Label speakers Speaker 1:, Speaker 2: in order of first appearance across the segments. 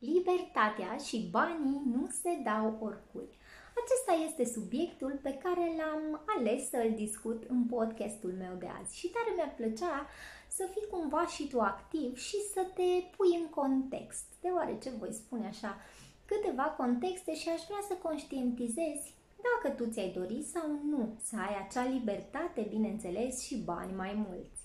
Speaker 1: Libertatea și banii nu se dau oricui. Acesta este subiectul pe care l-am ales să-l discut în podcastul meu de azi și tare mi-ar plăcea să fii cumva și tu activ și să te pui în context, deoarece voi spune așa câteva contexte și aș vrea să conștientizezi dacă tu ți-ai dori sau nu să ai acea libertate, bineînțeles, și bani mai mulți.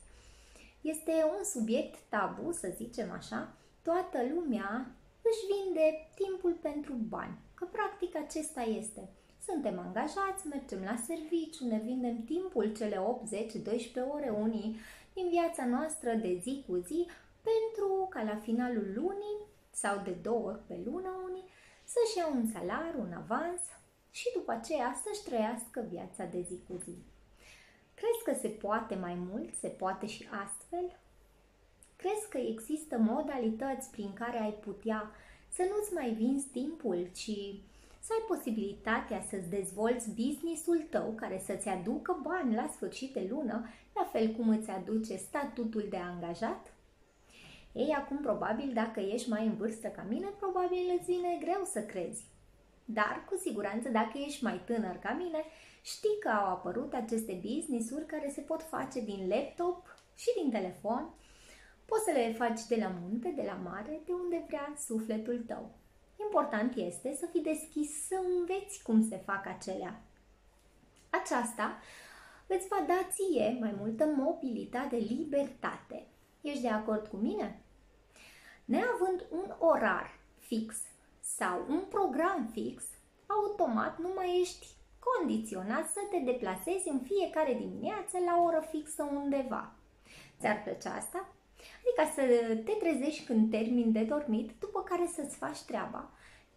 Speaker 1: Este un subiect tabu, să zicem așa, toată lumea își vinde timpul pentru bani, că practic acesta este. Suntem angajați, mergem la serviciu, ne vindem timpul cele 8, 10, 12 ore unii din viața noastră de zi cu zi pentru ca la finalul lunii sau de două ori pe lună unii să-și iau un salariu, un avans și după aceea să-și trăiască viața de zi cu zi. Crezi că se poate mai mult? Se poate și astfel? Crezi că există modalități prin care ai putea să nu-ți mai vinzi timpul, ci să ai posibilitatea să-ți dezvolți businessul tău care să-ți aducă bani la sfârșit de lună, la fel cum îți aduce statutul de angajat? Ei, acum probabil dacă ești mai în vârstă ca mine, probabil îți vine greu să crezi. Dar, cu siguranță, dacă ești mai tânăr ca mine, știi că au apărut aceste business-uri care se pot face din laptop și din telefon. Poți să le faci de la munte, de la mare, de unde vrea sufletul tău. Important este să fii deschis să înveți cum se fac acelea. Aceasta îți va da ție mai multă mobilitate, libertate. Ești de acord cu mine? Neavând un orar fix sau un program fix, automat nu mai ești condiționat să te deplasezi în fiecare dimineață la o oră fixă undeva. Ți-ar plăcea asta? Adică să te trezești când termin de dormit, după care să-ți faci treaba,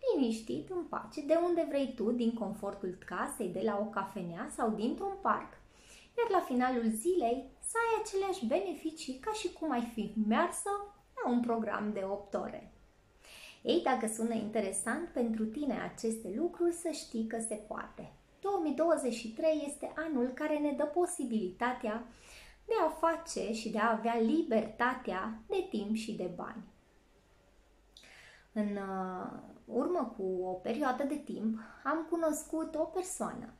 Speaker 1: liniștit, în pace, de unde vrei tu, din confortul casei, de la o cafenea sau dintr-un parc, iar la finalul zilei să ai aceleași beneficii ca și cum ai fi mersă la un program de 8 ore. Ei, dacă sună interesant pentru tine aceste lucruri, să știi că se poate. 2023 este anul care ne dă posibilitatea de a face și de a avea libertatea de timp și de bani. În uh, urmă cu o perioadă de timp am cunoscut o persoană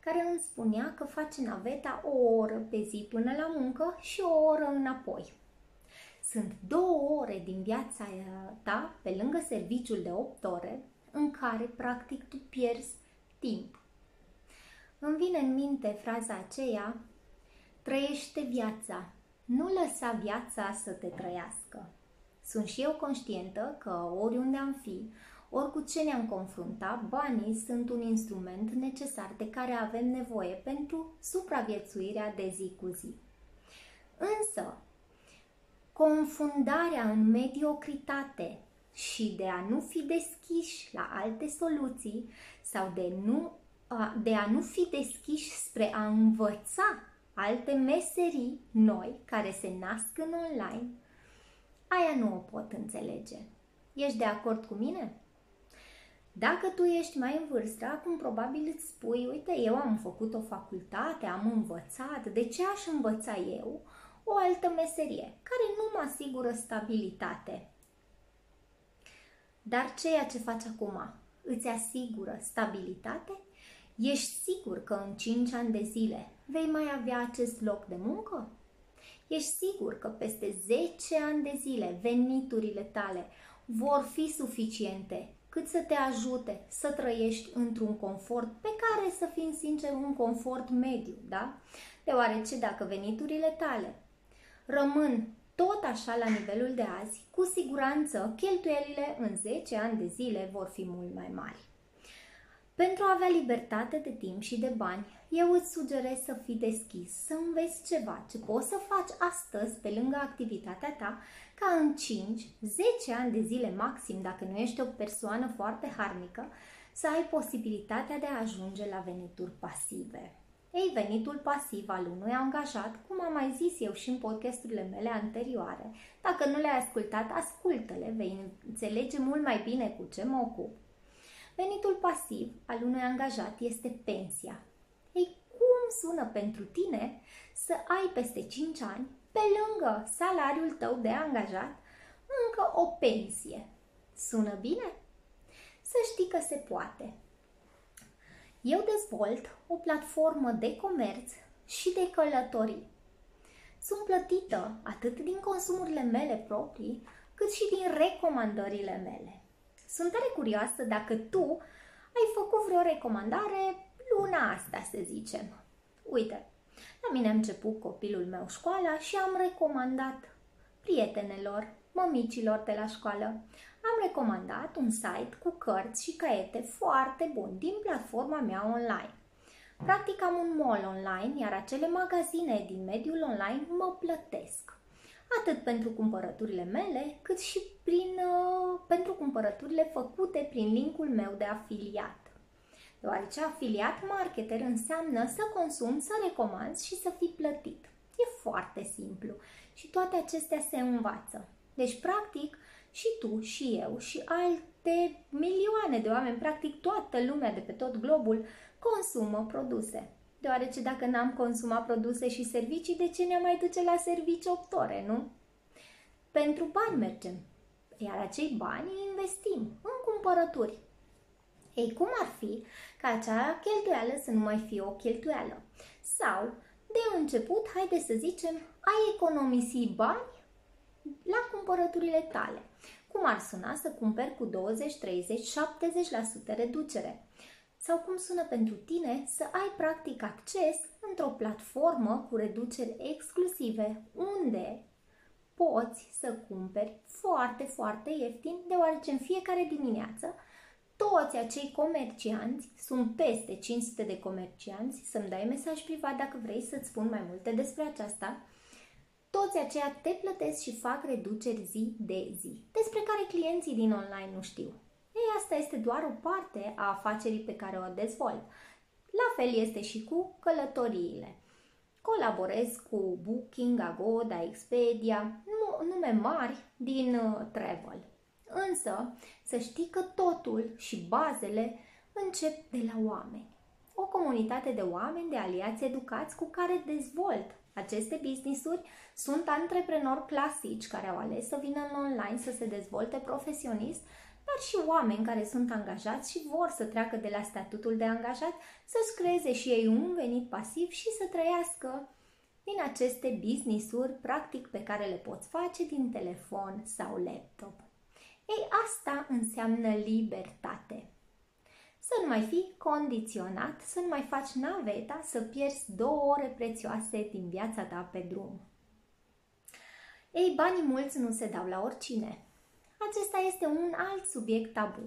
Speaker 1: care îmi spunea că face naveta o oră pe zi până la muncă și o oră înapoi. Sunt două ore din viața ta, pe lângă serviciul de 8 ore, în care practic tu pierzi timp. Îmi vine în minte fraza aceea, trăiește viața, nu lăsa viața să te trăiască. Sunt și eu conștientă că oriunde am fi, ori cu ce ne-am confruntat, banii sunt un instrument necesar de care avem nevoie pentru supraviețuirea de zi cu zi. Însă, confundarea în mediocritate și de a nu fi deschiși la alte soluții sau de, nu, de a nu fi deschiși spre a învăța alte meserii noi care se nasc în online, aia nu o pot înțelege. Ești de acord cu mine? Dacă tu ești mai în vârstă, acum probabil îți spui, uite, eu am făcut o facultate, am învățat, de ce aș învăța eu o altă meserie care nu mă asigură stabilitate? Dar ceea ce faci acum îți asigură stabilitate? Ești sigur că în 5 ani de zile vei mai avea acest loc de muncă? Ești sigur că peste 10 ani de zile veniturile tale vor fi suficiente cât să te ajute să trăiești într-un confort pe care, să fim sinceri, un confort mediu, da? Deoarece dacă veniturile tale rămân tot așa la nivelul de azi, cu siguranță cheltuielile în 10 ani de zile vor fi mult mai mari. Pentru a avea libertate de timp și de bani, eu îți sugerez să fii deschis, să înveți ceva ce poți să faci astăzi pe lângă activitatea ta, ca în 5-10 ani de zile maxim, dacă nu ești o persoană foarte harnică, să ai posibilitatea de a ajunge la venituri pasive. Ei, venitul pasiv al unui angajat, cum am mai zis eu și în podcasturile mele anterioare, dacă nu le-ai ascultat, ascultă-le, vei înțelege mult mai bine cu ce mă ocup. Venitul pasiv al unui angajat este pensia. Ei, cum sună pentru tine să ai peste 5 ani, pe lângă salariul tău de angajat, încă o pensie? Sună bine? Să știi că se poate. Eu dezvolt o platformă de comerț și de călătorii. Sunt plătită atât din consumurile mele proprii, cât și din recomandările mele. Sunt tare curioasă dacă tu ai făcut vreo recomandare luna asta, să zicem. Uite, la mine a început copilul meu școala și am recomandat prietenelor, mămicilor de la școală. Am recomandat un site cu cărți și caiete foarte bun din platforma mea online. Practic am un mall online, iar acele magazine din mediul online mă plătesc. Atât pentru cumpărăturile mele, cât și prin, uh, pentru cumpărăturile făcute prin linkul meu de afiliat. Deoarece afiliat marketer înseamnă să consumi, să recomanzi și să fii plătit. E foarte simplu și toate acestea se învață. Deci, practic, și tu, și eu, și alte milioane de oameni, practic toată lumea de pe tot globul, consumă produse. Deoarece dacă n-am consumat produse și servicii, de ce ne mai duce la servicii 8 ore, nu? Pentru bani mergem, iar acei bani îi investim în cumpărături. Ei, cum ar fi ca acea cheltuială să nu mai fie o cheltuială? Sau, de început, haide să zicem, ai economisi bani la cumpărăturile tale. Cum ar suna să cumperi cu 20, 30, 70% reducere? Sau cum sună pentru tine să ai practic acces într-o platformă cu reduceri exclusive unde poți să cumperi foarte, foarte ieftin, deoarece în fiecare dimineață toți acei comercianți, sunt peste 500 de comercianți, să-mi dai mesaj privat dacă vrei să-ți spun mai multe despre aceasta, toți aceia te plătesc și fac reduceri zi de zi, despre care clienții din online nu știu. Ei, asta este doar o parte a afacerii pe care o dezvolt. La fel este și cu călătoriile. Colaborez cu Booking, Agoda, Expedia, nume mari din uh, travel. Însă, să știi că totul și bazele încep de la oameni. O comunitate de oameni, de aliați educați cu care dezvolt aceste business-uri sunt antreprenori clasici care au ales să vină în online să se dezvolte profesionist, dar și oameni care sunt angajați și vor să treacă de la statutul de angajat să-și creeze și ei un venit pasiv și să trăiască din aceste business-uri practic pe care le poți face din telefon sau laptop. Ei, asta înseamnă libertate. Să nu mai fii condiționat, să nu mai faci naveta, să pierzi două ore prețioase din viața ta pe drum. Ei, banii mulți nu se dau la oricine. Acesta este un alt subiect tabu.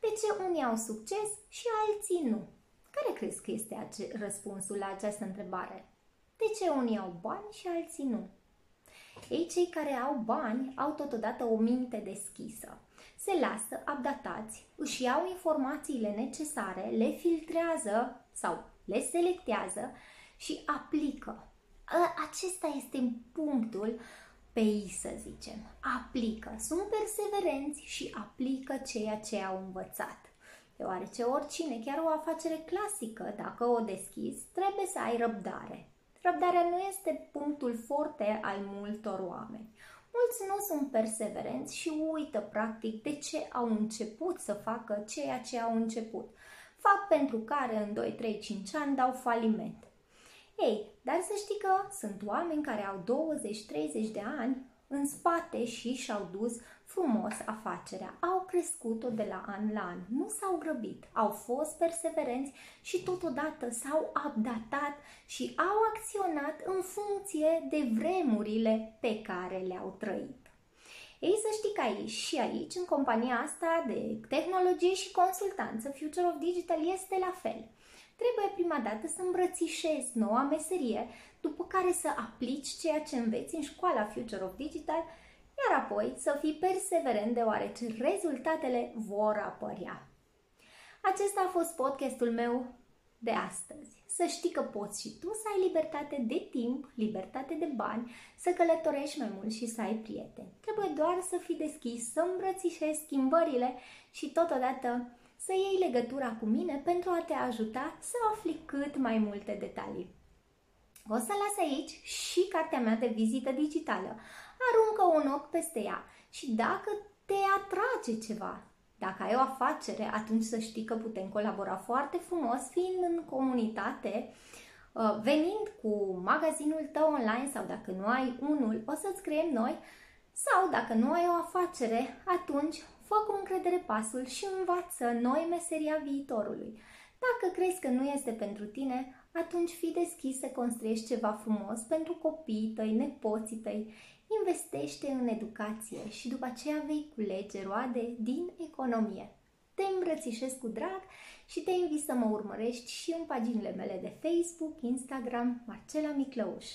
Speaker 1: De ce unii au succes și alții nu? Care crezi că este răspunsul la această întrebare? De ce unii au bani și alții nu? Ei, cei care au bani au totodată o minte deschisă. Se lasă updatați, își iau informațiile necesare, le filtrează sau le selectează și aplică. Acesta este punctul pe ei, să zicem. Aplică. Sunt perseverenți și aplică ceea ce au învățat. Deoarece oricine, chiar o afacere clasică, dacă o deschizi, trebuie să ai răbdare. Răbdarea nu este punctul forte al multor oameni. Mulți nu sunt perseverenți și uită practic de ce au început să facă ceea ce au început. Fac pentru care în 2, 3, 5 ani dau faliment. Ei, dar să știi că sunt oameni care au 20-30 de ani în spate și și-au dus frumos afacerea. Au crescut-o de la an la an, nu s-au grăbit, au fost perseverenți și totodată s-au updatat și au acționat în funcție de vremurile pe care le-au trăit. Ei să știi că aici și aici, în compania asta de tehnologie și consultanță, Future of Digital este la fel. Trebuie prima dată să îmbrățișezi noua meserie, după care să aplici ceea ce înveți în școala Future of Digital iar apoi să fii perseverent deoarece rezultatele vor apărea. Acesta a fost podcastul meu de astăzi. Să știi că poți și tu să ai libertate de timp, libertate de bani, să călătorești mai mult și să ai prieteni. Trebuie doar să fii deschis, să îmbrățișezi schimbările și totodată să iei legătura cu mine pentru a te ajuta să afli cât mai multe detalii. O să las aici și cartea mea de vizită digitală aruncă un ochi peste ea și dacă te te atrage ceva. Dacă ai o afacere, atunci să știi că putem colabora foarte frumos, fiind în comunitate, uh, venind cu magazinul tău online sau dacă nu ai unul, o să-ți creăm noi sau dacă nu ai o afacere, atunci fă cu încredere pasul și învață noi meseria viitorului. Dacă crezi că nu este pentru tine, atunci fii deschis să construiești ceva frumos pentru copiii tăi, nepoții tăi. Investește în educație și după aceea vei culege roade din economie. Te îmbrățișez cu drag și te invit să mă urmărești și în paginile mele de Facebook, Instagram, Marcela Miclăuș.